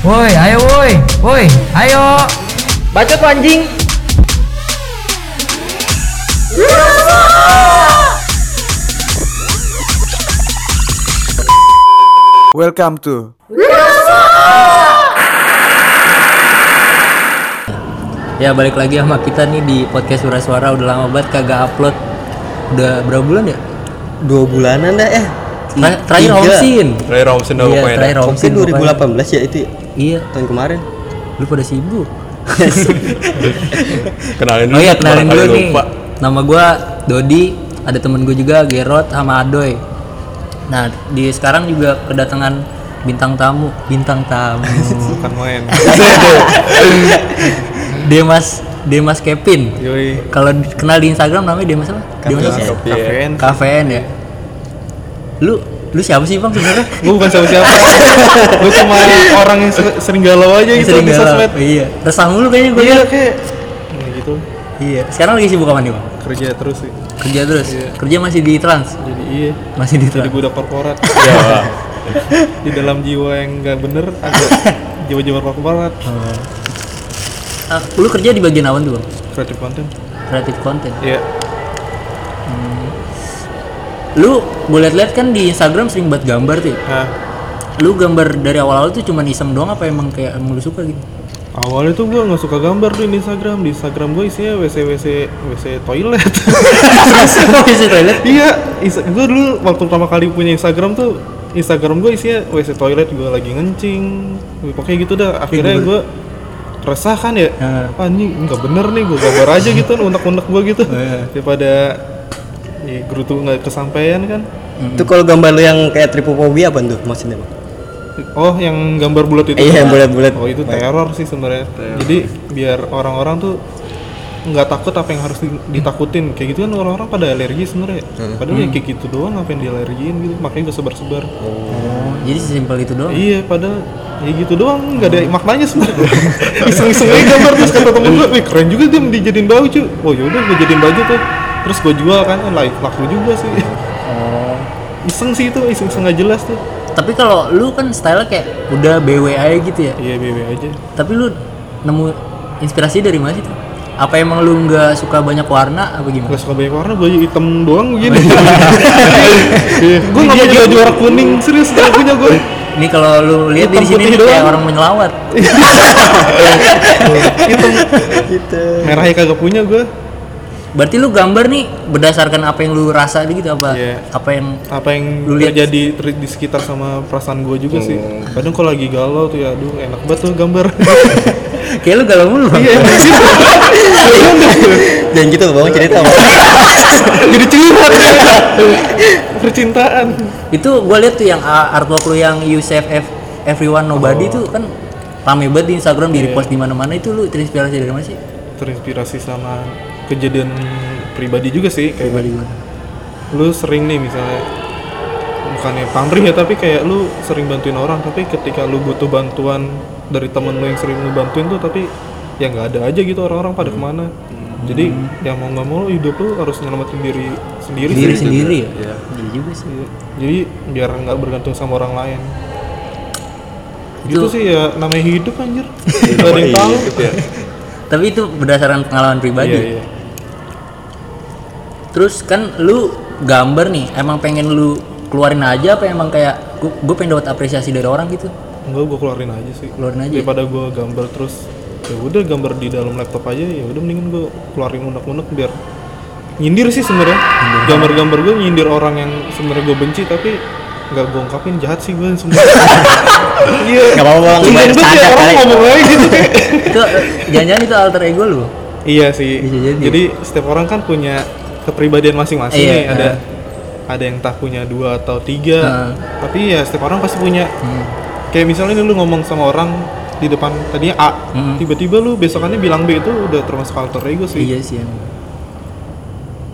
Woi, ayo woi. Woi, ayo. Bacot anjing. Welcome to Ya balik lagi sama kita nih di podcast suara-suara udah lama banget kagak upload. Udah berapa bulan ya? dua bulanan dah eh terakhir Tiga. Homsin. Terakhir Romsen dah Iya, pokoknya terakhir. Homsin. Homsin pokoknya. 2018 ya itu ya? Iya, tahun kemarin lu pada sibuk. Kenalin Oh iya, kenalin dulu nih. lupa. Nama gua Dodi, ada temen gue juga Gerot sama Adoy. Nah, di sekarang juga kedatangan bintang tamu, bintang tamu. Bukan main. Demas Demas Kevin. Kalau kenal di Instagram namanya Demas apa? Demas? Kafein. KVN ya. Lu lu siapa sih bang sebenarnya? gue bukan siapa-siapa gue cuma orang yang ser- sering galau aja gitu Sering di galau. sosmed Iya. Resah mulu kayaknya gue. iya kayak ya gitu Iya. Sekarang lagi sibuk apa nih bang? kerja terus sih Kerja terus. Kerja masih di Trans. jadi iya Masih di jadi Trans. budak korporat Ya. di dalam jiwa yang gak bener ada jiwa-jiwa korporat Ah, lu kerja di bagian apa tuh bang? kreatif konten Kreatif konten. iya Lu gue liat-liat kan di Instagram sering buat gambar tuh. nah Lu gambar dari awal-awal tuh cuma iseng doang apa emang kayak emang lu suka gitu? awalnya tuh gue nggak suka gambar tuh di Instagram di Instagram gue isinya wc wc wc toilet Isi toilet. iya gue dulu waktu pertama kali punya Instagram tuh Instagram gue isinya WC toilet gue lagi ngencing pokoknya gitu dah akhirnya gue resah kan ya Heeh. ah ini nggak bener nih gue gambar aja gitu unek-unek gue gitu daripada ya gerutu nggak kesampaian kan itu kalau gambar lu yang kayak tripofobia apa tuh maksudnya bang? Oh yang gambar bulat itu iya yang bulat-bulat. Oh itu teror sih sebenarnya. Jadi biar orang-orang tuh nggak takut apa yang harus di- ditakutin. Kayak gitu kan orang-orang pada alergi sebenarnya. Padahal ya kayak gitu doang apa yang dialergiin gitu. Makanya gue sebar-sebar. Oh, jadi sesimpel itu doang. Iya, padahal ya gitu doang. Nggak ada maknanya sebenarnya. Iseng-iseng aja gambar terus kata temen gue, wih keren juga dia dijadiin baju. Oh yaudah gue jadiin baju tuh. Terus gue jual kan, laku laku juga sih. Oh. Iseng sih itu, iseng-iseng nggak jelas tuh. Tapi kalau lu kan style kayak udah BW aja gitu ya. Iya bebe aja. Tapi lu nemu inspirasi dari mana sih tuh? Apa emang lu nggak suka banyak warna apa gimana? Gak suka banyak warna, baju hitam doang begini. gue nggak punya baju warna kuning, serius gak punya gue. Ini kalau lu lihat di sini nih kayak orang menyelawat. Hitam. Merahnya kagak punya gue. Berarti lu gambar nih berdasarkan apa yang lu rasa gitu apa? Iya. Apa yang apa yang Lu lihat- ter- di sekitar sama perasaan gue juga sih. Kadang kalau lagi galau tuh ya aduh enak banget tuh gambar. Kayak lu galau mulu. Iya jangan gitu bang cerita jadi curhat percintaan. Itu gue lihat tuh yang uh, artwork lu yang you save ev- everyone nobody tuh kan rame banget di Instagram di repost di mana-mana. Itu lu terinspirasi dari mana sih? terinspirasi sama kejadian pribadi juga sih kayak Pribadi gimana? lu sering nih misalnya bukannya pamrih ya tapi kayak lu sering bantuin orang tapi ketika lu butuh bantuan dari temen lu yang sering lu bantuin tuh tapi ya nggak ada aja gitu orang-orang pada ke mana jadi yang mau nggak mau hidup lu harus nyelamatin diri sendiri Diri sih. sendiri ya? Iya juga sih. jadi biar nggak bergantung sama orang lain Itu- itu sih ya namanya hidup anjir nggak ada yang tahu Tapi itu berdasarkan pengalaman pribadi. iya iya Terus kan lu gambar nih, emang pengen lu keluarin aja apa emang kayak gue pengen dapat apresiasi dari orang gitu? enggak gue keluarin aja sih Keluarin aja. daripada gue gambar terus ya udah gambar di dalam laptop aja ya udah mendingan gue keluarin unek-unek biar nyindir sih sebenarnya gambar-gambar gue nyindir orang yang sebenarnya gue benci tapi nggak gue ungkapin jahat sih gue semua iya Nggak apa-apa, Bang. Cuman Bercanda kali. ngomong lagi gitu itu jangan-jangan itu alter ego lu. iya sih jadi. jadi setiap orang kan punya kepribadian masing-masing Iya, nih ada iya. ada yang tak punya dua atau tiga Heeh. tapi ya setiap orang pasti punya Hmm. kayak misalnya lu ngomong sama orang di depan tadinya A Hmm. tiba-tiba lu besokannya bilang B itu udah termasuk alter ego sih Iya sih.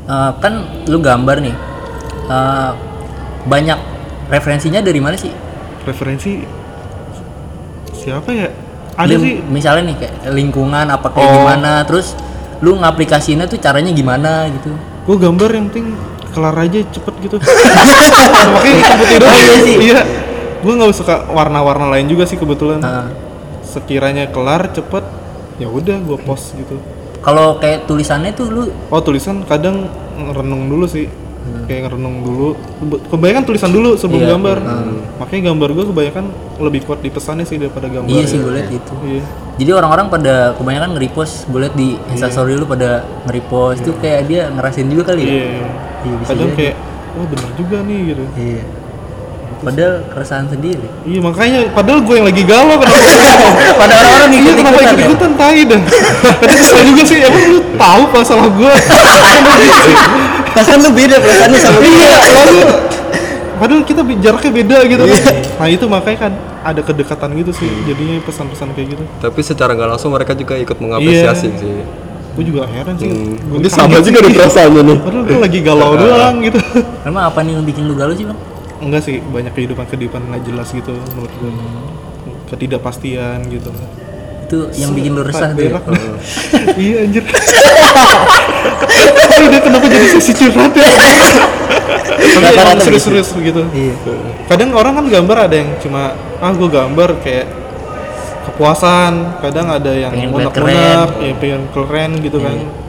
Eh, kan lu gambar nih, Eh, banyak referensinya dari mana sih? referensi siapa ya ada Lim- sih Misalnya nih kayak lingkungan apa kayak Oh. gimana, terus lu ngaplikasinya tuh caranya gimana gitu? Gue gambar yang penting kelar aja cepet gitu. Makanya cepet Oh, iya sih. iya. Gue nggak suka warna-warna lain juga sih kebetulan. Heeh. sekiranya kelar cepet ya udah gue post gitu. Kalau kayak tulisannya tuh lu oh tulisan kadang renung dulu sih kayak ngerenung dulu. Kebanyakan tulisan dulu sebelum Iya. gambar. Makanya gambar gue kebanyakan lebih kuat di pesannya sih daripada gambar. Iya sih gue liat gitu. iya. Jadi orang-orang pada kebanyakan nge-repost, gue liat di instastory lu pada nge-repost. Tuh kayak dia ngerasain juga kali ya. iya. Iya, kadang jadi. kayak oh bener juga nih gitu. Iya. Padahal keresahan sendiri. iya makanya padahal gue yang lagi galau kenapa Pada orang-orang Iya ikut kenapa ikut ikutan tai dah Kadang kesel juga sih Emang lu tahu masalah gue Perasaan lu beda perasaannya sama dia. Iya selalu Padahal kita jaraknya beda gitu kan Nah itu makanya kan ada kedekatan gitu sih Jadinya pesan-pesan kayak gitu Tapi secara nggak langsung mereka juga ikut mengapresiasi Iya. sih. Gue juga heran sih Ini kaget sama sih. juga nih perasaannya nih. Padahal gue lagi galau doang gitu Emang apa nih yang bikin lu galau sih bang? Enggak sih banyak kehidupan-kehidupan nggak jelas gitu menurut gue Ketidakpastian gitu. Itu yang bikin lu resah tuh. ya? Dah. Iya anjir. Udah kenapa jadi sesi curhat ya? Emang serius-serius gitu. Kadang orang kan gambar ada yang cuma Ah gue gambar kayak kepuasan. Kadang ada yang unek-unek Ya pengen keren gitu kan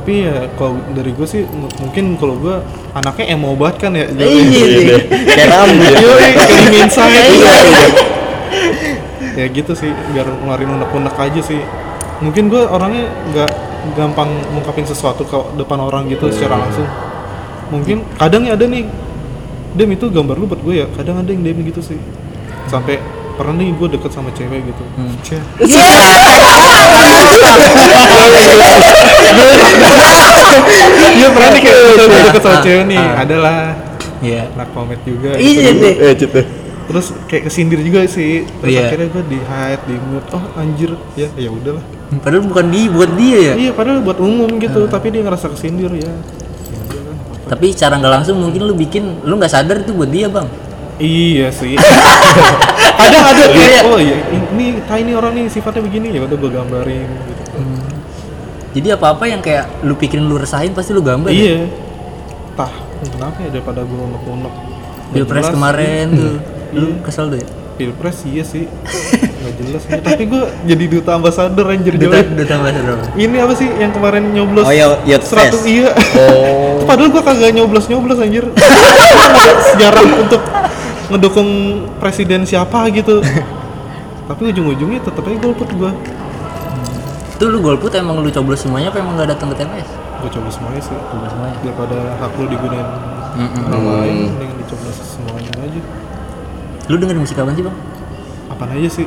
Tapi ya kalau dari gue sih mungkin kalau gue anaknya emo banget kan ya Iya. Kayak rambut. Yoi, kayak inside ya gitu sih biar ngeluarin unek-unek aja sih. Mungkin gue orangnya nggak gampang ngungkapin sesuatu ke depan orang gitu secara langsung. Mungkin kadang ya ada nih. Dem itu gambar lu buat gue ya kadang ada yang dem gitu sih. Sampai pernah nih gue deket sama cewek gitu Ceh. Iya pernah nih kayak gue deket sama cewek nih adalah Iya. anak komet juga Iya gitu. deh. Eh, terus kayak kesindir juga sih terus Iya. akhirnya gue di hide di mute oh anjir ya ya udahlah Padahal bukan dia, buat dia ya. iya padahal buat umum gitu tapi dia ngerasa kesindir ya Tapi cara nggak langsung mungkin lu bikin, lu nggak sadar itu buat dia bang. Iya sih. Kadang ada. Kayak oh iya. Ini tai ini orang nih sifatnya begini ya udah gue gambarin gitu. Jadi apa-apa yang kayak lu pikirin lu resahin pasti lu gambar. ya? iya. Tah kenapa ya daripada gue unek-unek? Pilpres kemarin iya. tuh, lu kesel tuh ya. pilpres iya sih. Nggak jelas sih tapi gue jadi duta ambasador anjir Duta, duta ambassador. ini apa sih yang kemarin nyoblos? Oh, ya, Youth 100 Fest. iya. Oh. padahal gua kagak nyoblos nyoblos anjir. Ada sejarah untuk ngedukung presiden siapa gitu. Tapi ujung-ujungnya tetep aja golput gua. Itu lu golput emang lu coblos semuanya apa emang nggak datang ke TPS? gua coblos semuanya sih. Coblos semuanya. daripada hak lu digunain orang lain dengan dicoblos semuanya aja. Lu dengerin musik apa sih bang? apaan aja sih?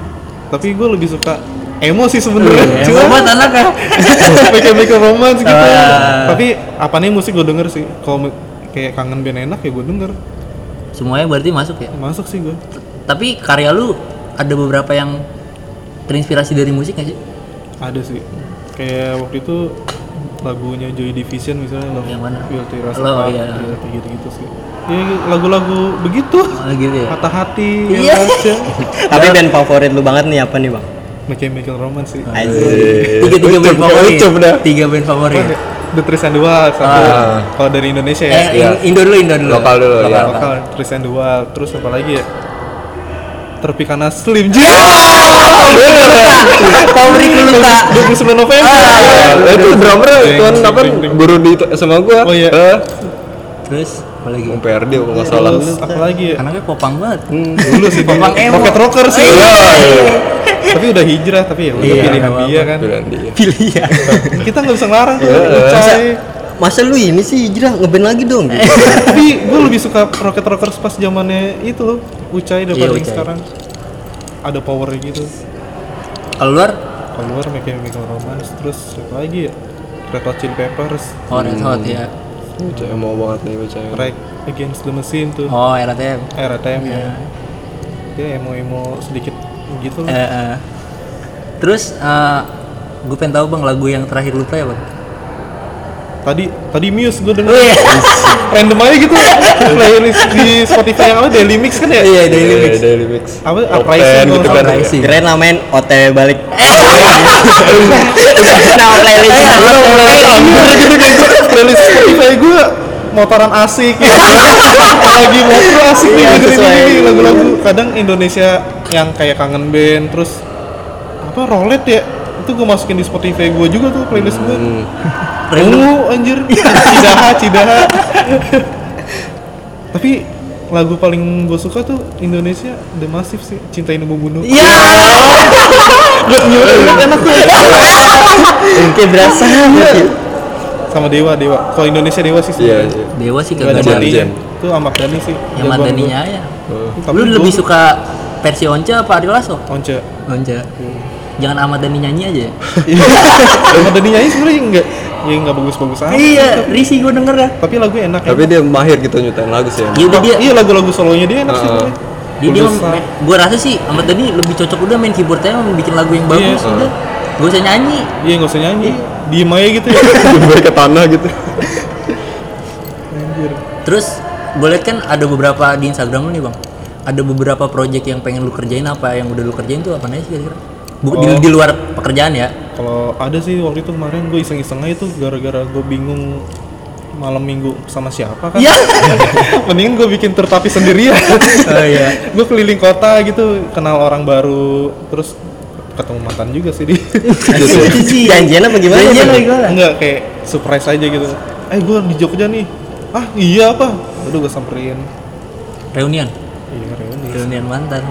Tapi gua lebih suka emo sih sebenarnya Emang cuma buat anak ya? Mechanical romance gitu. Ah. tapi apa nih musik gue denger sih. Kalau kayak kangen band enak ya gue denger Semuanya berarti masuk ya. masuk sih gue Tapi karya lu ada beberapa yang terinspirasi dari musik nggak sih? ada sih kayak waktu itu lagunya Joy Division misalnya lagu Yang mana? To Rasa Oh, iya. ya, kayak gitu-gitu sih ya lagu-lagu begitu Oh, gitu ya. patah hati Iya. yang aja Tapi band favorit lu banget nih apa nih bang? Mechanical Romance sih Anjir. Tiga tiga band favorit. Tiga band favorit. The Trees and the Wild satu Ah. kalau dari Indonesia ya Eh, in- Indo dulu, Indo dulu. Lokal dulu, ya. lokal Trees and the Wild terus apa lagi ya Terpikana Slim Jim Favorit lu tak? 29 November Eh, itu drummer tuan apa ding, ding. guru di sama gua. Oh, iya. Terus apa lagi? Mau PRD kalau nggak salah. terus apa lagi ya Anaknya popang banget. dulu sih Popang emo. Rocket Rocker sih Iya, iya. tapi udah hijrah tapi ya udah Iya, pilihan nggak dia kan Pilihan dia. Pilihan. kita nggak bisa ngelarang tuh Iya. Ucai. Masa lu ini sih hijrah ngeband lagi dong? Gitu. tapi gue lebih suka Rocket Rockers pas zamannya itu loh Ucai daripada Iya, yang sekarang ada powernya gitu Kalau luar, keluar Mechanical Romance terus apa lagi ya Red Hot Chili Peppers oh Red Hot ya. Bocah mau banget nih bocah. Rage Against the Machine tuh Oh RATM. RTM Iya. ya dia emo-emo sedikit gitu Eh, lah eh. Terus gue pengen tahu bang lagu yang terakhir lupa ya bang? Tadi tadi Muse gue denger Oh iya. random aja gitu playlist di Spotify yang apa Daily Mix kan ya Iya Daily Mix. Eh, Daily Mix. apa Uprising 10 gitu kan. salah. Uprising. Kirain namain OTW balik. Nama playlist. gitu kayak gue playlist Spotify gue motoran asik ya lagi motor asik nih Iya, dengerin sesuai. ini lagu-lagu kadang Indonesia yang kayak kangen band terus apa rolet ya itu gue masukin di Spotify gue juga tuh playlist gue Hmm. Ungu anjir Cidaha Cidaha Tapi lagu paling gue suka tuh Indonesia The Massive sih Cinta ini membunuh Iya. Buat nyuruh enak tuh Kayak berasa ya. Sama Dewa Dewa Kalau Indonesia Dewa sih Iya, iya. Dewa sih Gak ada kagak. Itu Ahmad Dhani sih Yang jagoan Madaninya gua. ya. Tapi Lu gua- lebih suka versi Once apa Ari Lasso? Once Once. Jangan Ahmad Dhani nyanyi aja. Ahmad Dhani nyanyi sebenarnya enggak Ya enggak bagus-bagus amat iya, risih gue denger ya. Tapi lagu enak Tapi dia mahir gitu nyutain lagu sih. Iya udah dia Iya lagu-lagu solonya dia enak sih Heeh. sebenarnya. dia, dia gua rasa sih Ahmad Dhani lebih cocok udah main keyboardnya mau bikin lagu yang bagus Iya. udah. Gak usah nyanyi. Iya nggak usah nyanyi Diem aja gitu ya Jember ke tanah gitu. Anjir Terus gue liat kan ada beberapa di Instagram lu nih bang. Ada beberapa project yang pengen lu kerjain apa yang udah lu kerjain tuh apa aja sih kira-kira? Bu- di, Oh. di luar pekerjaan ya. Kalau ada sih waktu itu kemarin gue iseng-iseng aja tuh gara-gara gue bingung malam minggu sama siapa kan. Iya. Mendingan gue bikin tour tapi sendirian. Oh iya. gue keliling kota gitu, kenal orang baru, terus ketemu mantan juga sih di. Itu sih. Janjian apa gimana? Janjian apa gimana? Enggak kayak surprise aja gitu. Eh gue di Jogja nih. Ah iya apa? Udah gue samperin. Reunian. Iya reuni. Reunian mantan.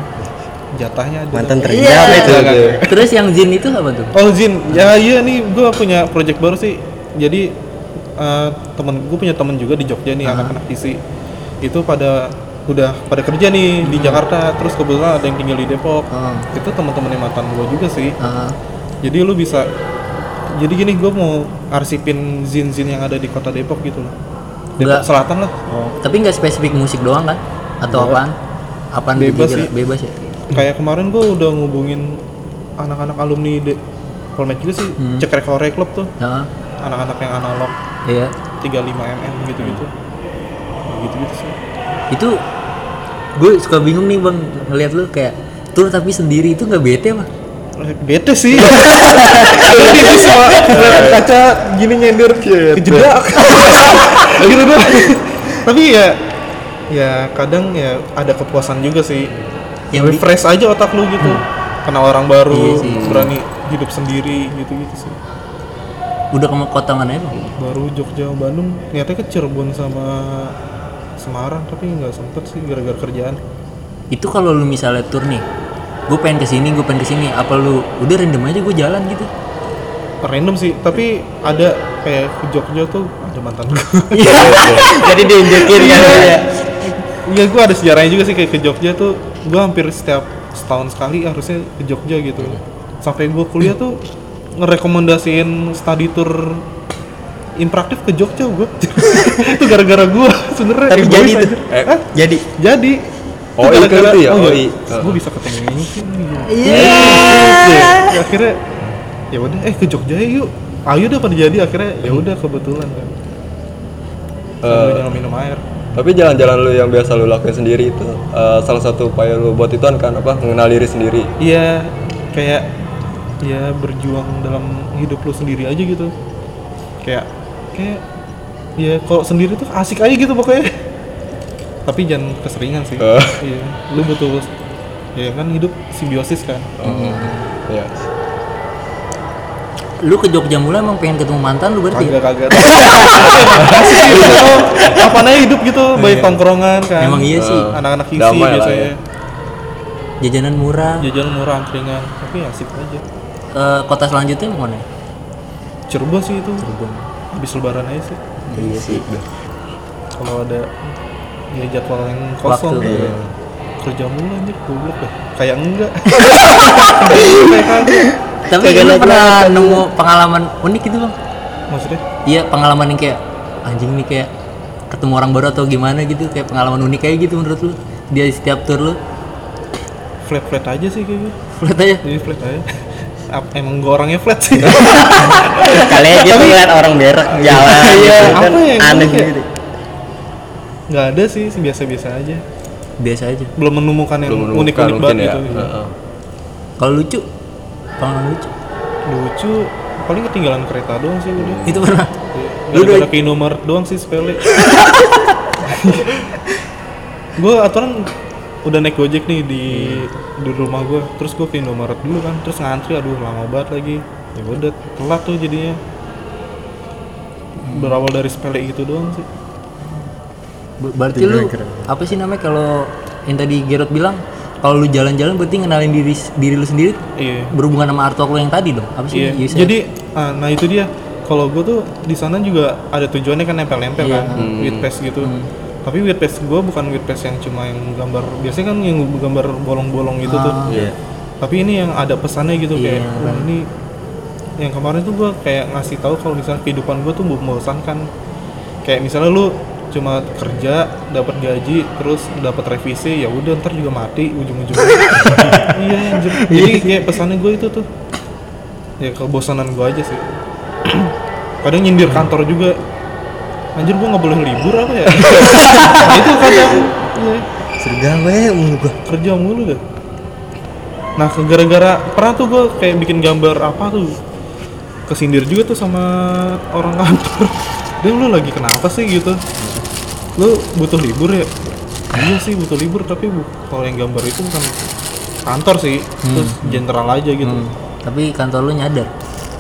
Jatahnya ada. Mantan Iya. terindah apa itu? Enggak, enggak. Terus yang Zin itu apa tuh? Oh Jin, ya iya nih gue punya project baru sih. Jadi eh, temen gue punya temen juga di Jogja nih anak-anak PC. Itu pada udah pada kerja nih di Jakarta. Terus kebetulan ada yang tinggal di Depok. Hmm. Itu teman-temannya mantan gue juga sih. Ah, Jadi lu bisa. Jadi gini gue mau arsipin zin-zin yang ada di kota Depok gitu loh. Depok Enggak. Selatan lah. tapi nggak spesifik musik doang kan? Atau apaan? Apaan Bebas sih. Bebas ya. Kayak kemarin gue udah ngubungin anak-anak alumni de Polmed juga sih. Cek Rekore Club tuh. Nah, Anak-anak yang analog iya. 35 mm gitu-gitu. Gitu-gitu sih. Itu gue suka bingung nih bang ngeliat lu kayak tur tapi sendiri itu nggak bete mah? Eh, Bete sih. Jadi itu ngeliat kaca gini nyender kejedak. gitu. Tapi ya ya kadang ya ada kepuasan juga sih. Yang di- refresh aja otak lu gitu. Kenal orang baru, Iya sih. berani hidup sendiri gitu-gitu sih. Udah ke kota mana ya? Baru Jogja Bandung niatnya ke Cirebon sama Semarang tapi nggak sempet sih gara-gara kerjaan. Itu kalau lu misalnya tur nih, gue pengen ke sini, gue pengen ke sini. Apa lu udah random aja gue jalan gitu? Random sih, tapi ada kayak ke Jogja tuh ada mantan gue. Jadi diunjukin kan ya. Iya, gue ada sejarahnya juga sih kayak ke Jogja tuh. Gue hampir setiap setahun sekali harusnya ke Jogja gitu. Sampai gue kuliah tuh ngerekomendasiin study tour impraktif ke Jogja gue. itu gara-gara gue sebenarnya. Tapi egois jadi tuh. Eh, Hah? Jadi Jadi. Oh, iya kan itu ya? Oh, iya. Gue bisa ketemu ini sih. Iya. Ya, akhirnya ya udah eh ke Jogja yuk. Ayo udah pada jadi akhirnya ya udah kebetulan kan. Sambil Eh, minum air. Tapi jalan-jalan lu yang biasa lu lakuin sendiri itu eh, salah satu upaya lu buat itu kan apa mengenal diri sendiri. Iya, kayak ya berjuang dalam hidup lu sendiri aja gitu. Kayak kayak ya kalau sendiri tuh asik aja gitu pokoknya. Tapi jangan keseringan sih. Eh. Iya, lu butuh ya kan hidup simbiosis kan. Iya. Lu ke Jogja mula emang pengen ketemu mantan lu berarti? ya? Kagak kagak. Gitu. Apa aja hidup gitu, baik tongkrongan kan. Emang iya sih. Anak-anak isi Damai lah biasanya. ya. Jajanan murah. Jajan murah angkringan, tapi asik aja. Eh, kota selanjutnya mau mana? Cirebon sih itu. Cirebon. Habis lebaran aja sih. Iya sih. kalau ada ya jadwal yang kosong Waktu, ya. iya. kerja mulu anjir goblok dah kayak enggak Kayak kagak. Tapi Kagak lu naik pernah nemu pengalaman unik gitu bang? maksudnya? Iya pengalaman yang kayak anjing nih kayak ketemu orang baru atau gimana gitu kayak pengalaman unik kayak gitu menurut lu dia setiap tour lu? Flat flat aja sih kayaknya flat aja? Jadi flat aja. Emang gua orangnya flat sih. Kali aja tuh ngeliat orang berak jalan Iya, gitu kan. apa yang aneh ya? gitu. nggak ada sih biasa biasa aja. Biasa aja. Belum menemukan yang unik unik banget ya. gitu. Heeh. kalau lucu pengalaman lucu. Lucu paling ketinggalan kereta doang sih udah. Itu pernah? Lu udah ke Indomaret doang sih sepele. gue aturan udah naik gojek nih di di rumah gue terus gue ke Indomaret dulu kan terus ngantri aduh lama banget lagi. Ya udah telat tuh jadinya. Berawal dari sepele gitu doang sih. Ber- Berarti lu apa sih namanya kalau yang tadi Gerot bilang kalau lu jalan-jalan berarti ngenalin diri diri lu sendiri iya berhubungan sama artwork lu yang tadi dong. Apa sih? Iya. Yusef? Jadi ah, nah itu dia. Kalau gue tuh di sana juga ada tujuannya kan nempel-nempel Iya. kan, with paste gitu. Tapi with paste gue bukan with paste yang cuma yang gambar. Biasanya kan yang gambar bolong-bolong gitu tuh. Iya. Tapi ini yang ada pesannya gitu Iya. kayak "Wah, ini yang kemarin tuh gue kayak ngasih tahu kalau misalnya kehidupan gue tuh membosankan. Kayak misalnya lu cuma kerja dapat gaji terus dapat revisi ya udah ntar juga mati ujung-ujungnya. Iya anjir. Jadi kayak pesannya gue itu tuh. Ya kebosanan gue aja sih. Kadang nyindir kantor juga. Anjir gue nggak boleh libur apa ya? Nah, itu kadang iya, we mulu gua. kerja mulu deh. Nah gara-gara pernah tuh gue kayak bikin gambar apa tuh? Kesindir juga tuh sama orang kantor. Dia lu lagi kenapa sih? gitu lu butuh libur ya iya sih butuh libur tapi bu- kalau yang gambar itu bukan kantor sih terus jenderal aja gitu Tapi kantor lu nyadar.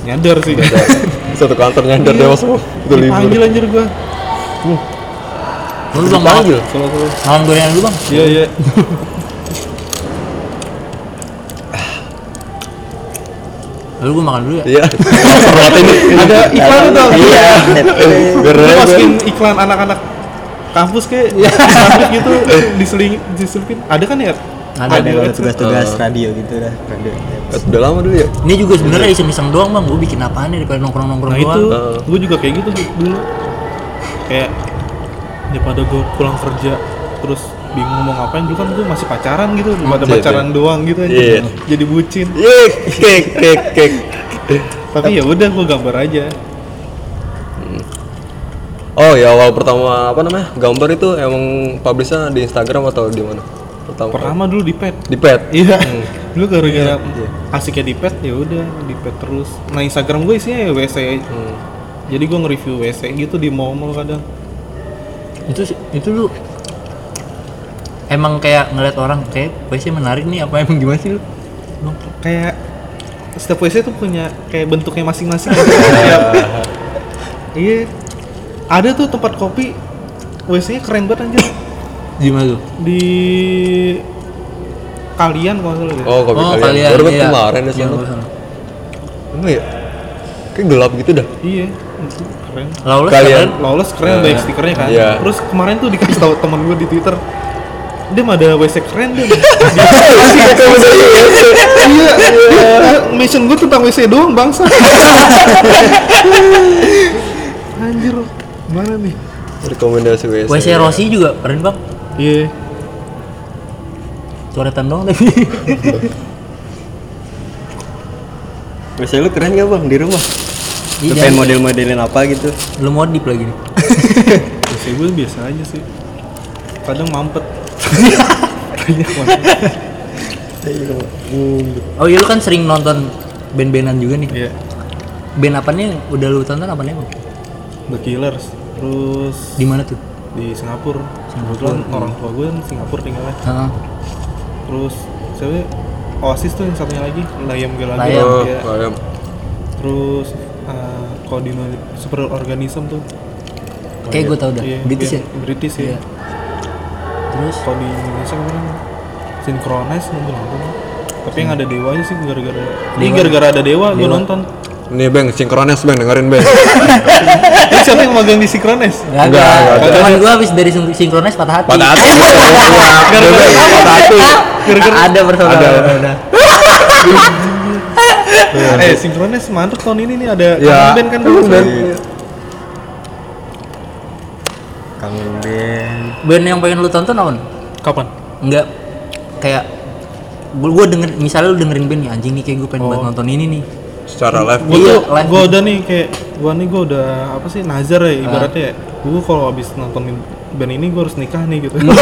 nyadar sih Satu kantor nyadar dewa semua. Itu libur. dipanggil anjir gua Lu bang kalau Makan gorengan dulu bang. iya iya Lalu gua makan dulu ya. Iya. Ini. ada iklan tuh Iya. Biar rame, masukin iklan anak-anak kampus kayak di gitu diseling diselipin ada kan ya Ada, Ada Ads. tugas-tugas radio gitu dah. Radio. Eh, Udah lama dulu ya. Ini juga sebenarnya iseng-iseng doang bang. Gua bikin apaan nih daripada nongkrong-nongkrong nah itu doang. gue juga kayak gitu dulu kayak daripada gue pulang kerja terus bingung mau ngapain dulu kan gue masih pacaran gitu daripada Iya, pacaran doang gitu aja Iya. jadi bucin Iya, kek kek kek. tapi ya udah gue gambar aja Oh ya awal pertama apa namanya gambar itu emang publishnya di Instagram atau di mana? Pertama. pertama dulu di pet Di pet. Iya. Dulu gara-gara asiknya di pet ya udah di pet terus. Nah Instagram gue isinya ya WC. Hmm. Jadi gue nge-review WC gitu di mall-mall kadang. Itu sih- itu lu emang kayak ngeliat orang kayak WC menarik nih apa emang gimana sih lu? Kayak setiap WC tuh punya kayak bentuknya masing-masing. Iya. Ada tuh tempat kopi WC-nya keren banget anjir. Gimana tuh? Di kalian kalau salah deh. Oh, kopi Oh, kalian. kalian, Baru iya. kemarin ya Iya, sana. Enggak ya? Kayak gelap gitu dah. Iya. Keren. Lawless Kalian. kalian Lawless keren banyak stikernya kan. Iya. Terus kemarin tuh dikasih tahu teman gue di Twitter. Dia mah ada WC keren dia. iya, iya. Mission gue tentang WC doang bangsa. Anjir, mana nih? Rekomendasi WC. WC Rossi juga keren bang. Iya. Coretan doang tapi. Biasanya lu keren gak bang di rumah? Lu Iya. pengen model-modelin apa gitu? Lu modif lagi nih. WC gue biasa aja sih. Kadang mampet. Oh iya lu kan sering nonton band-bandan juga nih. Iya. Band apa nih udah lu tonton apa nih bang? The Killers. Terus Di mana tuh? di Singapura. Kebetulan orang tua gue kan Singapura tinggalnya. Heeh. Terus siapa? ya? Oasis tuh yang satunya lagi, Layam Gelagel. Layam. Oh, Iya. ayam. Terus uh, Koordino Super Organism tuh. Kayak gue tau dah. Iya, British ya. yang British ya. Iya. Terus Kalau di Indonesia kemarin Synchronize nonton nonton. Tapi yang ada dewanya sih gara-gara ini gara-gara ada dewa, gue Dewa. nonton. Ini Bang, sinkronis Bang, dengerin Bang. Ini siapa yang magang di Synchronize? Enggak, Enggak. Teman gue habis dari sinkronis patah hati. Pada hati. Gara-gara Pada hati. Ada bersaudara. Ada. Ada. Eh, Synchronize mantep tahun ini nih ada Ya, band kan dulu. band. Iya. Kangen band. Band yang pengen lu tonton apa? Kapan? Enggak kayak gue gue denger misalnya lu dengerin band nih anjing nih kayak gue pengen banget nonton ini nih Secara live. gue Iya, tuh live gue udah nih kayak gue nih gue udah apa sih nazar ya ibaratnya ya. Gue kalau habis nonton band ini gue harus nikah nih gitu. Gue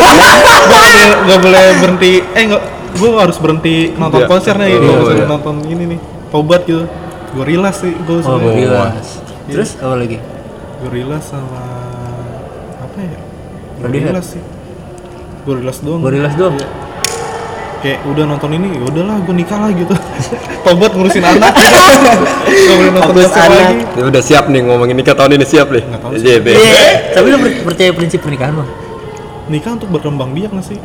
nggak boleh berhenti eh nggak gue harus berhenti nonton Iya. konsernya gitu Oh, harus iya. nonton ini nih tobat gitu. Gorillaz sih gue oh sebenarnya. Gorillaz. Terus apa lagi? Gorillaz sama apa ya. Gorillaz sih. Gorillaz doang. Gorillaz doang? Iya. Kayak udah nonton ini ya udahlah gue nikah lah gitu tobat ngurusin anak nggak boleh nonton Fokus bokep anak. lagi Dia udah siap nih ngomongin nikah tahun ini siap nih. Nggak tahu sih. JB. Tapi lu per- percaya prinsip pernikahan bang? nikah untuk berkembang biak nggak sih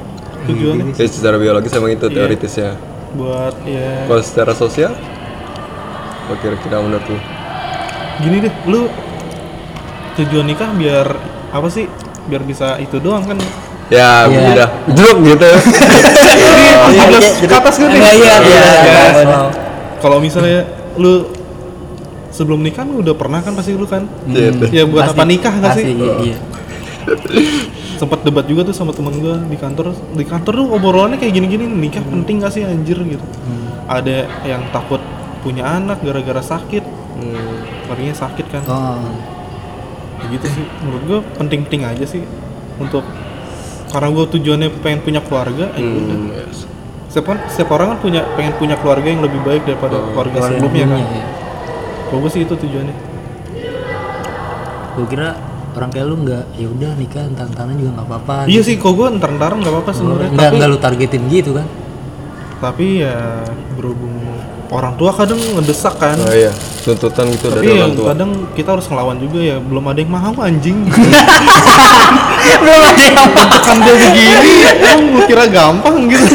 tujuannya Ya, secara biologis emang itu Iya. teoritisnya. buat ya Kalau secara sosial, apa kira-kira menurut lu? gini deh lu tujuan nikah biar apa sih biar bisa itu doang kan Ya, Iya. udah jeruk gitu. Iya, ke atas kan? Enggak, iya, iya. Ya, Iya. kalau misalnya lu sebelum nikah lu udah pernah kan pasti lu kan Gitu. ya buat Pasti- apa nikah nggak pasti, sih Iya, iya. sempat debat juga tuh sama temen gua di kantor di kantor tuh obrolannya kayak gini-gini nikah penting gak sih anjir gitu ada yang takut punya anak gara-gara sakit Hmm. larinya sakit kan Oh. Kayak gitu sih menurut gua penting-penting aja sih untuk karena gua tujuannya pengen punya keluarga ya udah Hmm, yes. setiap, kan- setiap orang kan punya pengen punya keluarga yang lebih baik daripada keluarga Keluarga sebelumnya kan kalau gue sih itu tujuannya Gue kira orang kayak lu nggak ya udah nikah entar entaran juga nggak apa-apa. iya sih kalau gue ntar-ntar nggak apa-apa sebenarnya Nggak nggak lu targetin gitu kan? tapi ya berhubung orang tua kadang ngedesak kan. Oh iya, tuntutan gitu tapi dari ya orang tua. kadang kita harus ngelawan juga ya. Belum ada yang mau anjing. Belum ada yang kan dia begini. Emang gue kira gampang gitu.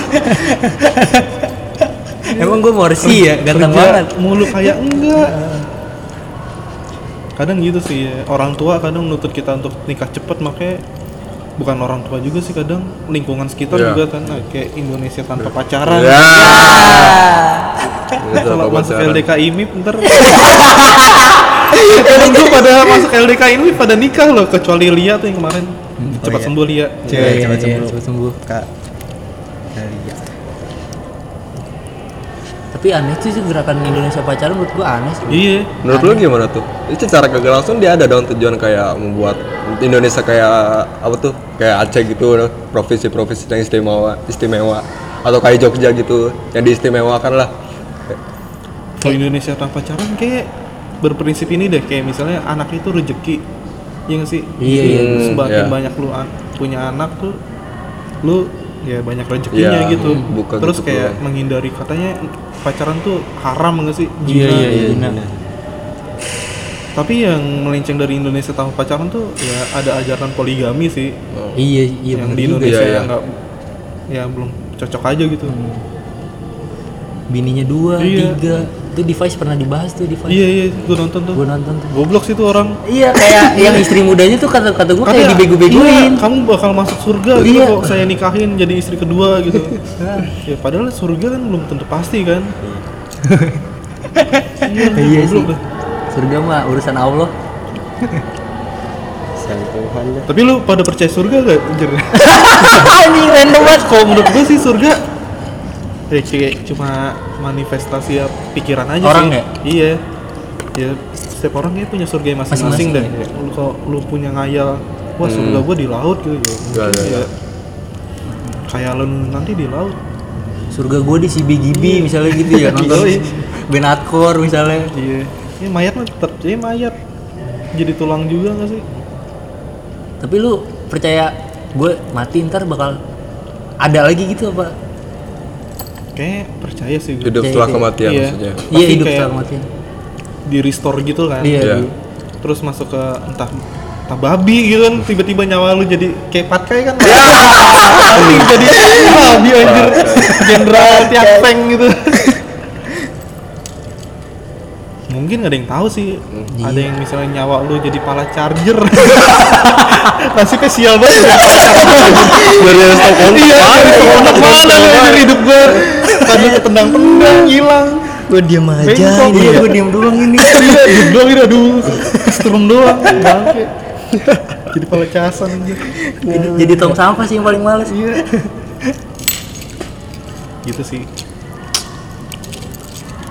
Emang gue morsi ya, ganteng Kerja banget. mulu kayak enggak. Kadang gitu sih ya. orang tua kadang nuntut kita untuk nikah cepet makanya bukan orang tua juga sih kadang lingkungan sekitar Iya. juga kan nah, kayak Indonesia tanpa pacaran Ya. kalau masuk pacaran. LDK IMIP ntar Temen gue pada masuk LDK IMIP pada nikah loh kecuali Lia tuh yang kemarin cepat iya. sembuh Lia Cewek Iya, cepat iya, sembuh. cepat sembuh. Kak. Kali ya. Tapi aneh sih sih gerakan Indonesia pacaran menurut gue aneh sih. iya Menurut lu gimana tuh? Itu secara kagak langsung dia ada dong tujuan kayak membuat Indonesia kayak apa tuh? Kayak Aceh gitu, provinsi-provinsi yang istimewa, istimewa atau kayak Jogja gitu yang diistimewakan lah. kalau Indonesia tanpa pacaran kayak berprinsip ini deh kayak misalnya anak itu rezeki iya nggak sih Iya, iya. Hmm, semakin iya. banyak lu an- punya anak tuh lu ya banyak rezekinya Iya, gitu hmm, bukan terus gitu kayak menghindari katanya pacaran tuh haram nggak sih Iya, iya, iya. tapi yang melenceng dari Indonesia tanpa pacaran tuh ya ada ajaran poligami sih Iya, iya yang di. Indonesia iya. yang nggak ya belum cocok aja gitu Bininya dua, Iya. tiga. Itu device pernah dibahas tuh device. iya iya gue nonton tuh Gue nonton tuh. goblok sih tuh orang Iya kayak yang istri mudanya tuh kata kata gue kayak dibego-begoin. iya, kamu bakal masuk surga gitu Iya. kok saya nikahin jadi istri kedua gitu ya padahal surga kan belum tentu pasti kan iya, Iya goblok sih. dah. Surga mah urusan Allah. Tuhan dah. tapi lu pada percaya surga gak anjir Anjing random banget. kalau menurut gue sih surga ya kayak cuma manifestasi ya pikiran aja Orang sih. ya? iya. Ya setiap orang kayak punya surga masing-masing Masing-masing deh. ya? Ya, lu kalau lu punya ngayal wah surga gua di laut gitu ya. Mungkin ya khayalan nanti di laut. Surga gue di CBGB misalnya gitu ya nonton hardcore misalnya. iya. Ini mayat mah tetap jadi mayat. Jadi tulang juga gak sih? Tapi lu percaya gue mati ntar bakal ada lagi gitu apa? Kayak percaya sih gue Hidup Iya, setelah iya. kematian Iya. maksudnya. Iya Pasti hidup setelah kematian. di restore gitu kan Iya. Iya. iya. terus masuk ke entah entah babi gitu kan tiba-tiba nyawa lu jadi kayak patkai kan jadi babi anjir jenderal tiap tank gitu mungkin ada yang tahu sih ada yang misalnya nyawa lu jadi pala charger nasibnya sial banget ya Dari Stockholm. iya enak mana anjir hidup gue tadi ketendang-tendang hilang Gue diem aja Bengkok, ini iya. ya. Gue diem doang ini. iya diem doang ini aduh serem doang bangke jadi pala casan anjir jadi, jadi tong sampah sih yang paling males. iya gitu sih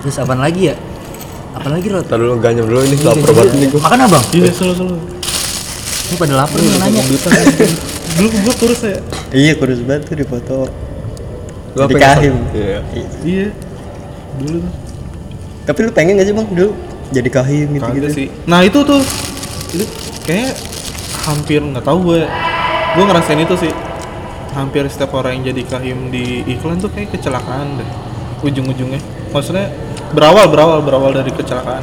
Terus apaan lagi ya? Apaan lagi Rod? Ntar dulu ganyam dulu ini lapar banget nih gua. Makan abang? iya selalu selalu Ini pada lapar nih nanya. dulu gue kurus ya Iya kurus banget tuh di foto. Apa Jadi kahim. Iya. iya. Dulu tuh. Tapi lu pengen gak sih bang? Dulu jadi kahim gitu gitu? Sih. Nah itu tuh. Itu kayak hampir nggak tahu gue gue ngerasain itu sih. Hampir setiap orang yang jadi kahim di iklan tuh kayak kecelakaan deh. Ujung-ujungnya. Maksudnya berawal berawal berawal dari kecelakaan.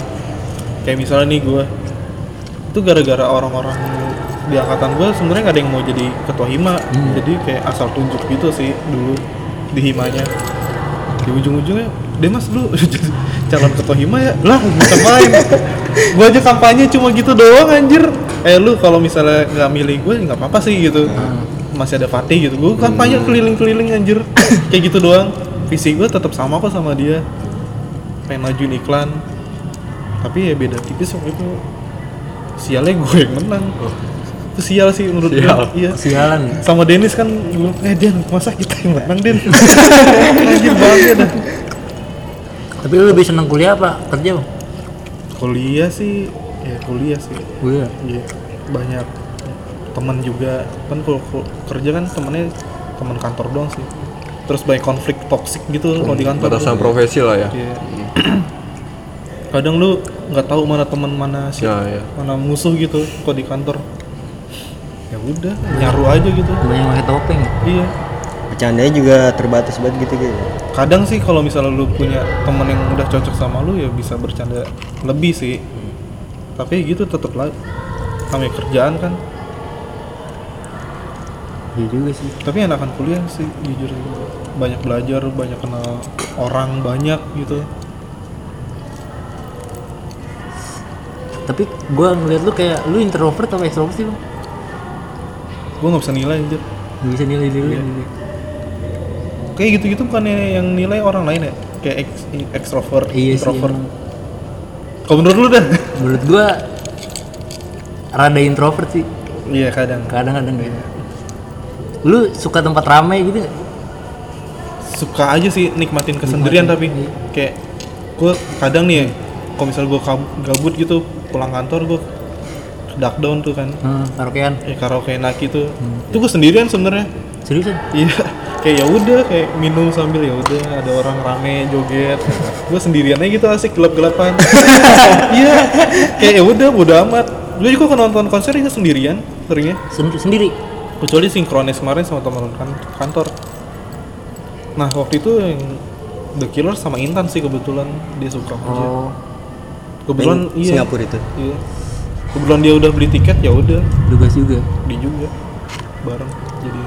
Kayak misalnya nih gue itu gara-gara orang-orang di angkatan gue sebenarnya nggak ada yang mau jadi ketua hima. Jadi kayak asal tunjuk gitu sih dulu di himanya. Di ujung-ujungnya Demas lu jadi calon ketua hima ya? Lah bisa main. Gue aja kampanye cuma gitu doang anjir. Eh lu kalau misalnya nggak milih gue nggak apa-apa sih gitu. Masih ada Fatih gitu. Gue kampanye keliling-keliling anjir. Kayak gitu doang. Visi gue tetap sama kok sama dia. Pengen majuin iklan. Tapi ya beda tipis waktu itu. Sialnya gue yang menang itu sial sih menurut gue iya. Sialan. sama Dennis kan gue eh Den masa kita yang menang Den anjir banget dah. Tapi lu lebih seneng kuliah apa? Kerja? Bang? kuliah sih ya kuliah sih. Kuliah. iya. Banyak teman juga. Kan kalau kalau kerja kan temennya teman kantor doang sih. Terus banyak konflik toksik gitu kalau di kantor. Batasan profesi lah ya. Iya. kadang lu nggak tahu mana teman mana sih ya ya. mana musuh gitu kalau di kantor ya udah nyaru aja gitu Banyak yang pakai topeng. ya? iya Bercandanya juga terbatas banget gitu gitu. kadang sih kalau misalnya lu punya temen yang udah cocok sama lu ya bisa bercanda lebih sih tapi gitu tetep lah namanya kerjaan kan Iya juga sih. tapi enakan kuliah sih jujur banyak belajar banyak kenal orang banyak gitu Tapi gua ngeliat lu kayak lu introvert atau extrovert sih, Bang? Gue nggak bisa nilai anjir Gak bisa nilai diri lu. kayak gitu-gitu bukannya yang nilai orang lain ya kayak ex extrovert Iya introvert kalau menurut lu dah Menurut gua rada introvert sih. iya kadang Kadang-kadang gitu. Lu suka tempat ramai gitu nggak? suka aja sih nikmatin kesendirian tapi Iya. kayak gue kadang nih ya kalau misal gue gabut gitu pulang kantor gue dark down tuh kan. Hmm, karaokean. ya karaoke naki tuh. Hmm. itu gue sendirian sebenarnya. Seriusan? iya. Kayak ya udah kayak minum sambil ya udah ada orang rame joget. Gue sendirian aja gitu asik gelap gelapan iya. Kayak ya udah bodo amat. Gue juga kalau nonton konser itu sendirian seringnya. Sen- sendiri. kecuali sinkronis kemarin sama teman kan kantor. Nah waktu itu yang The Killer sama Intan sih kebetulan dia suka aja. Oh, kebetulan Yang iya. Singapura itu. iya kebetulan dia udah beli tiket ya udah. Tugas juga. dia juga bareng jadi.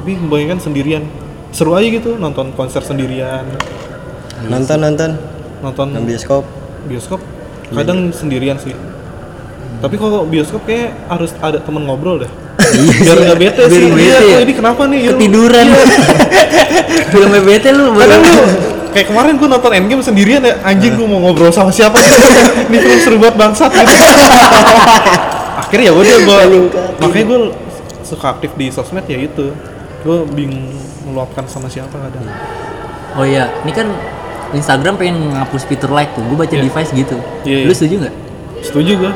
Tapi kebanyakan sendirian. Seru aja gitu nonton konser sendirian. Nonton nonton. Nonton nonton bioskop. bioskop? Kadang sendirian sih. Tapi kalau bioskop kayak harus ada temen ngobrol deh. Biar nggak bete sih. Iya bete. Ya? ini kenapa nih? Iya. Ketiduran. Filmnya bete lu kadang lu kayak kemarin gue nonton Endgame sendirian ya anjing gue mau ngobrol sama siapa sih ini film seru banget bangsat gitu akhirnya ya udah gue makanya gue suka aktif di sosmed ya itu gue bingung meluapkan sama siapa kadang Oh iya, ini kan Instagram pengen ngapus fitur like tuh. Gue baca Iya. device gitu. Iya, iya. Lu setuju nggak? setuju gue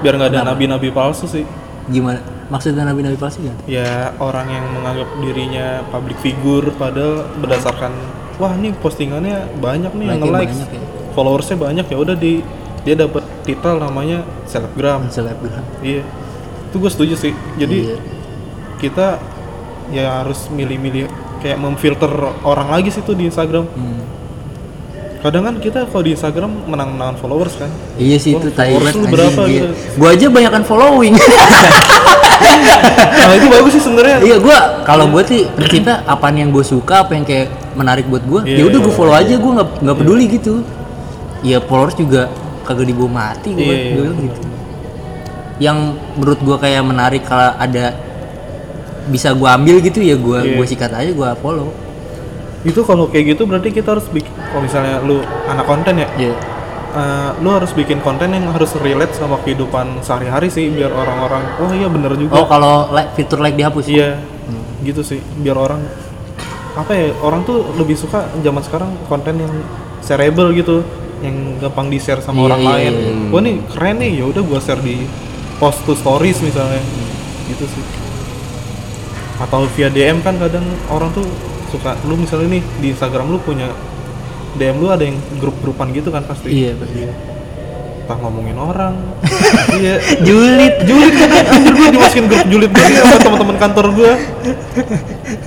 biar nggak ada nabi-nabi palsu sih Gimana? Maksudnya nabi-nabi palsu gimana? ya orang yang menganggap dirinya public figure padahal berdasarkan wah ini postingannya banyak nih yang nge-like banyak ya. followersnya banyak ya udah di dia dapat titel namanya selebgram Selebgram. iya itu gue setuju sih jadi Iya. kita ya harus milih-milih kayak memfilter orang lagi sih tuh di Instagram Hmm. kadang kan kita kalau di Instagram menang-menangan followers kan Iya sih Wah, itu lu berapa gitu? Gua aja banyakan following. nah itu bagus sih sebenarnya iya gua kalau gua sih prinsipnya apaan yang gue suka, apa yang kayak menarik buat gua, Iya, ya udah iya, gue follow aja, gua nggak nggak peduli gitu. Ya followers juga kagak dibawa mati gua, Iya, gua iya. bilang gitu. Yang menurut gua kayak menarik kalau ada bisa gua ambil gitu ya gua Iya. gua sikat aja gua follow. itu kalau kayak gitu berarti kita harus bikin kalau misalnya lu anak konten ya Iya. Eh, lu harus bikin konten yang harus relate sama kehidupan sehari-hari sih biar orang-orang oh iya bener juga. Oh kalau like, fitur like dihapus? iya. Gitu sih biar orang apa ya orang tuh lebih suka zaman sekarang konten yang shareable gitu yang gampang di share sama Iya, orang iya, lain. iya. wah nih keren nih ya udah gua share di post to stories misalnya. Gitu sih. Atau via DM kan kadang orang tuh suka lu misalnya nih di Instagram lu punya DM lu ada yang grup-grupan gitu kan pasti? Iya, pasti. entah ngomongin orang. Iya. Julid. julid. Kan anjir gue dimasukin grup julid gue sama teman-teman kantor gue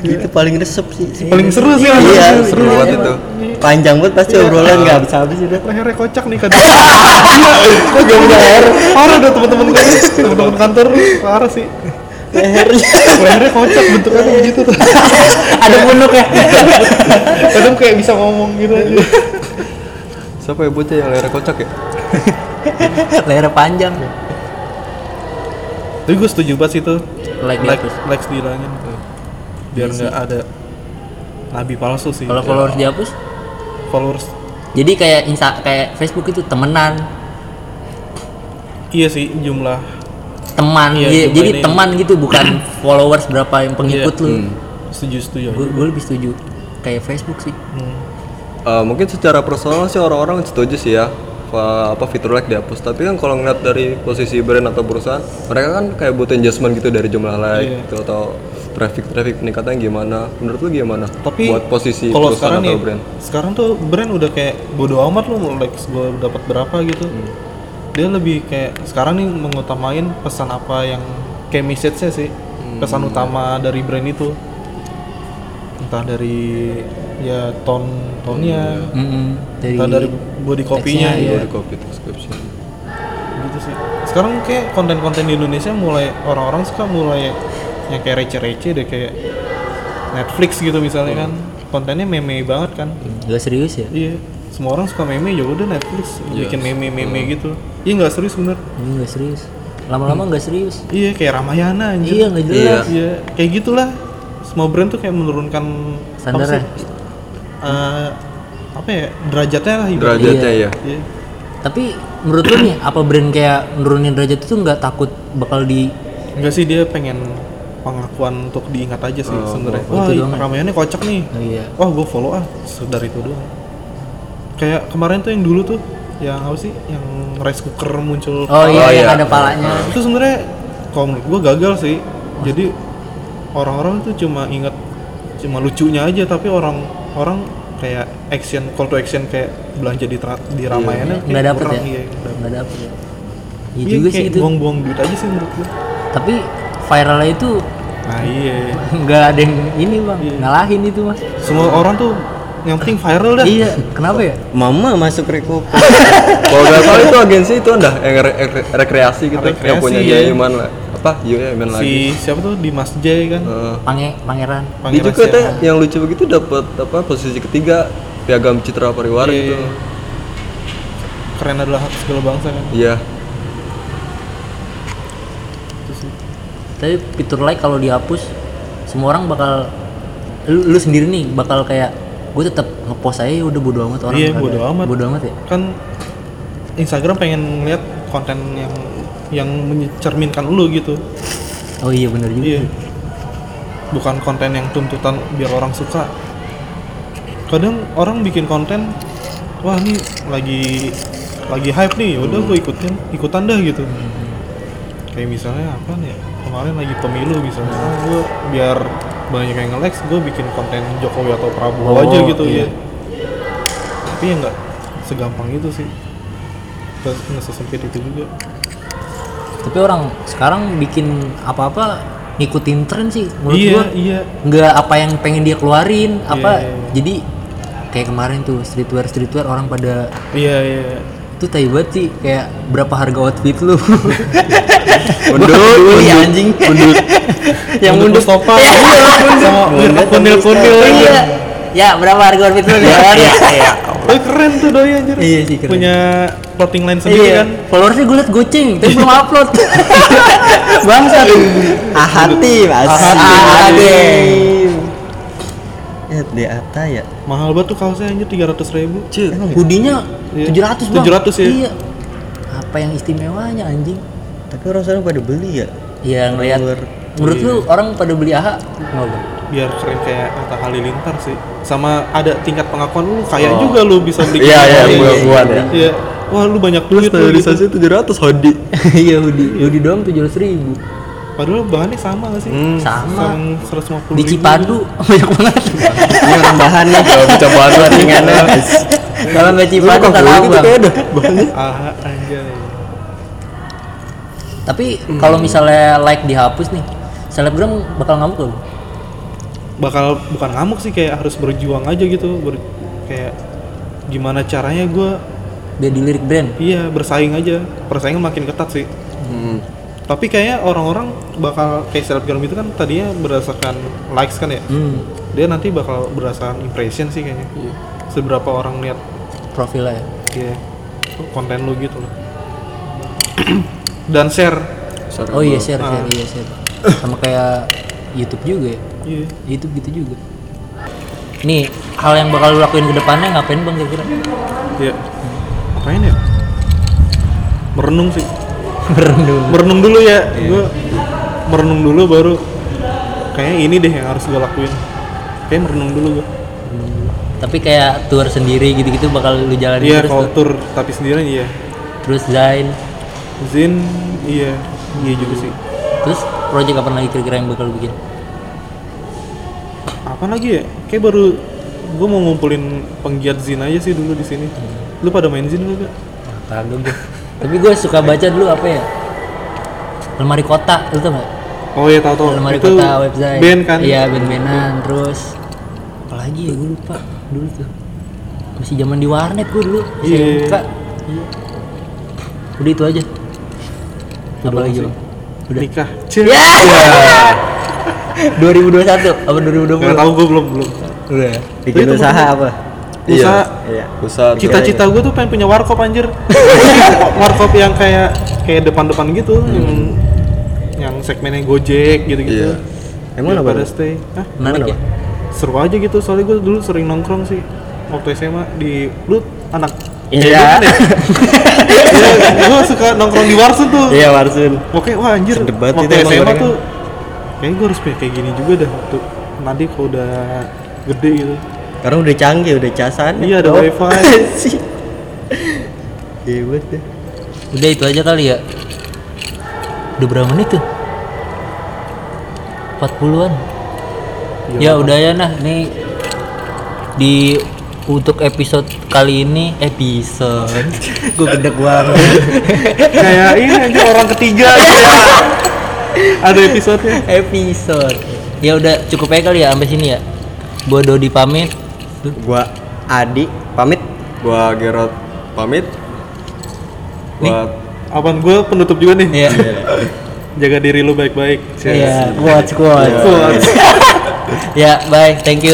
Itu paling resep sih. sih. paling seru sih Iya, seru banget itu. Panjang banget pasti obrolan nggak habis-habis udah. lehernya kocak nih kadang iya. Gue punya leher parah udah teman-teman gue teman-teman kantor parah sih Lehernya. lehernya kocak bentukannya begitu tuh. Ada punuk ya. kadang kayak bisa ngomong gitu aja. Siapa ya bocah yang lehernya kocak ya? Leher panjang. tapi gue setuju banget sih tuh. Like like like dihilangin tuh. Biar nggak ada nabi palsu sih. Kalau followers dihapus, followers. Jadi kayak insta kayak Facebook itu temenan, iya sih jumlah teman. Iya, Iya, cuma jadi ini- teman gitu bukan followers berapa yang pengikut Iya. lu. setuju setuju Gue gue lebih setuju kayak Facebook sih. Hmm. Eh, mungkin secara personal sih orang-orang setuju sih ya fa- apa fitur like dihapus tapi kan kalau ngeliat dari posisi brand atau perusahaan mereka kan kayak butuh adjustment gitu dari jumlah like Iya. gitu atau traffic traffic peningkatannya gimana menurut lu gimana tapi buat posisi kalau perusahaan sekarang atau nih brand sekarang tuh brand udah kayak bodo amat lu mau likes gue dapat berapa gitu Hmm. Dia lebih kayak sekarang nih mengutamain pesan apa yang kayak message-nya sih. Hmm. pesan utama dari brand itu. Entah dari ya tone tonnya. Mm-mm. Dari, entah dari body copy-nya teksnya, ya Dari copy description. Gitu sih. Sekarang kayak konten-konten di Indonesia mulai orang-orang suka mulai yang kayak receh-receh deh kayak Netflix gitu misalnya kan. Kontennya meme banget kan. Gak serius ya? iya. Semua orang suka meme ya udah Netflix. Bikin meme-meme gitu iya nggak serius bener Ini gak serius. Lama-lama gak serius. iya kayak Ramayana anjir Iya nggak jelas. iya kayak gitulah semua brand tuh kayak menurunkan sih? Eh, apa ya derajatnya lah ibaratnya. derajatnya ya Iya. Tapi menurut lu nih apa brand kayak nurunin derajat itu nggak takut bakal di enggak sih dia pengen pengakuan untuk diingat aja sih sebenarnya oh, wah ya? Ramayana kocak nih oh, iya. wah gue follow ah sedar itu doang kayak kemarin tuh yang dulu tuh yang apa sih yang rice cooker muncul Oh iya Oh, yang iya. ada palanya. itu sebenarnya kalau menurut gue gagal sih jadi orang-orang tuh cuma inget cuma lucunya aja tapi orang orang kayak action call to action kayak belanja di tra- di Ramayana kayak Nggak dapet kurang, ya? iya, nggak dapet. Ya. Iya Iya, juga sih kayak itu. buang-buang duit aja sih menurut gue Tapi viralnya itu nah iya nggak ada yang ini bang, ngalahin itu mas. semua orang tuh yang penting viral dah. Iya, kenapa ya? Mama masuk rekope. kalau nggak salah itu agensi itu anda yang re- re- rekreasi gitu yang Rekreasi, punya iya. Jaiman lah. Apa? Yo Yaman lagi. si siapa tuh? Dimas J kan? Eh, Pange, pangeran. dia Pangeran juga teh yang lucu begitu dapat apa posisi ketiga piagam citra pariwara Iya. gitu. Keren adalah hak segala bangsa kan? Iya. Tapi fitur like kalau dihapus, semua orang bakal lu, lu sendiri nih bakal kayak gue tetap ngepost aja ya udah bodo amat orang Iya, bodo amat. bodo amat ya kan Instagram pengen ngeliat konten yang yang mencerminkan lu gitu oh iya bener juga Iya. Bukan konten yang tuntutan biar orang suka. Kadang orang bikin konten, wah ini lagi lagi hype nih, udah gue ikutin ikutan dah gitu. Kayak misalnya apa nih? Kemarin lagi pemilu misalnya, ah, gue biar banyak yang nge-likes, gue bikin konten Jokowi atau Prabowo Oh, aja gitu iya. ya. Tapi ya nggak segampang itu sih. Nggak nggak sesempit itu juga. tapi orang sekarang bikin apa-apa ngikutin tren sih menurut iya, gua iya. nggak apa yang pengen dia keluarin apa Iya, iya, iya. jadi kayak kemarin tuh streetwear streetwear orang pada Iya, iya. Itu tai banget sih kayak berapa harga outfit lu? Peduli, mundut, anjing. yang Mundut mundut Mustafa. Iya, sama kunil-kunil iya. Ya berapa harga outfit lu ya iya Oh, keren tuh doi anjir. Iya sih, keren. Punya clothing line sendiri iya. kan. followersnya gue liat goceng tapi belum upload. Bangsat. Ahati, Mas. Ahati. Ya, di Ata ya. Mahal banget tuh kaosnya anjir 300 ribu. hoodie-nya Iya. 700 bang 700 ya? iya apa yang istimewanya anjing Tapi orang sekarang pada beli ya. Iya ngeliat menurut lu orang pada beli AHA bang? Biar keren kayak Atta Halilintar sih. Sama ada tingkat pengakuan lu kaya juga lu bisa beli. Iya, iya, gitu. buat-buat ya. Iya. Wah, lu banyak duit lu gitu. standarisasi 700 hoodie iya hoodie hoodie doang 700 ribu Padahal bahannya sama gak sih? sama Yang 150 di ribu. Cipandu banyak banget Ini tambahan nih. Gak bisa banget Ringannya. Kalau nggak kan gitu abang. kayak ada banyak. ah anjay Tapi kalau misalnya like dihapus nih, selebgram bakal ngamuk loh. bakal bukan ngamuk sih kayak harus berjuang aja gitu ber, kayak gimana caranya gue Biar dilirik brand. iya bersaing aja persaingan makin ketat sih Hmm. Tapi kayaknya orang-orang bakal kayak selebgram itu kan tadinya berdasarkan likes kan ya Hmm, dia nanti bakal berdasarkan impression sih kayaknya seberapa orang lihat profilnya ya. ya konten lu gitu loh dan share Oh iya share, Ah. share, iya share. Sama kayak YouTube juga ya. iya YouTube gitu juga. Nih, hal yang bakal lu lakuin ke depannya ngapain bang kira-kira? iya ngapain ya merenung sih Merenung. merenung dulu ya gue merenung dulu baru kayaknya ini deh yang harus gue lakuin kayak merenung dulu gue Tapi kayak tour sendiri gitu-gitu bakal lu jalanin iya terus kalau tuh. tur tapi sendirian iya Terus Zain. Zin iya iya juga sih Terus project apa lagi kira-kira yang bakal lu bikin? apa lagi ya kayak baru gue mau ngumpulin penggiat Zin aja sih dulu di sini lu pada main Zin gak? Kagak gue. Tapi gue suka baca dulu apa ya? Lemari kota, lu tau gak? oh iya tahu tahu Lemari itu kota website. band kan Iya, band-bandan. Terus apa lagi ya gue lupa dulu tuh. Masih zaman di warnet gue dulu. Iya. SMK. Iya. Udah itu aja. Apa Apa lagi bang? Udah. nikah Cih. Ya. 2021 apa 2020? Gak tahu gue belum belum Udah. ya? Bikin usaha apa? Usaha Iya. Usaha cita-cita gue tuh pengen punya warkop anjir warkop yang kayak kayak depan-depan gitu yang yang segmennya gojek gitu-gitu Iya. Emang apa? pada stay Hah? Menarik ya? seru aja gitu soalnya gue dulu sering nongkrong sih waktu SMA di lu anak Iya. Iya, gue suka nongkrong di Warsun tuh. Iya, Warsun. Oke, wah anjir. Banget waktu SMA tuh kayaknya gue harus kayak gini juga dah waktu nanti kalau udah gede gitu. Sekarang udah canggih, udah casan. Iya, ada wifi. sih. Iya, betul. Udah itu aja kali ya. Udah berapa menit tuh? 40-an. Ya udah ya nah nih di untuk episode kali ini episode gue gedek banget kayak ini aja orang ketiga gitu ya. ada episodenya. episode ya udah cukup aja kali ya sampai sini ya gua Dodi pamit Gua Adi pamit. Gua Gerard pamit. Buat Apaan gue penutup juga nih. ya Jaga diri lu baik-baik. ya kuat kuat Quotes. ya bye thank you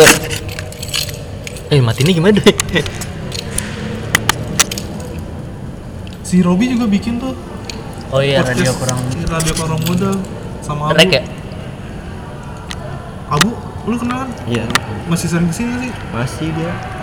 eh mati ini gimana deh Si Robi juga bikin tuh oh iya podcast radio kurang radio kurang modal sama Abu. Rek ya Abu, lu kenalan? Iya. Masih sering ke sini sih? Masih dia.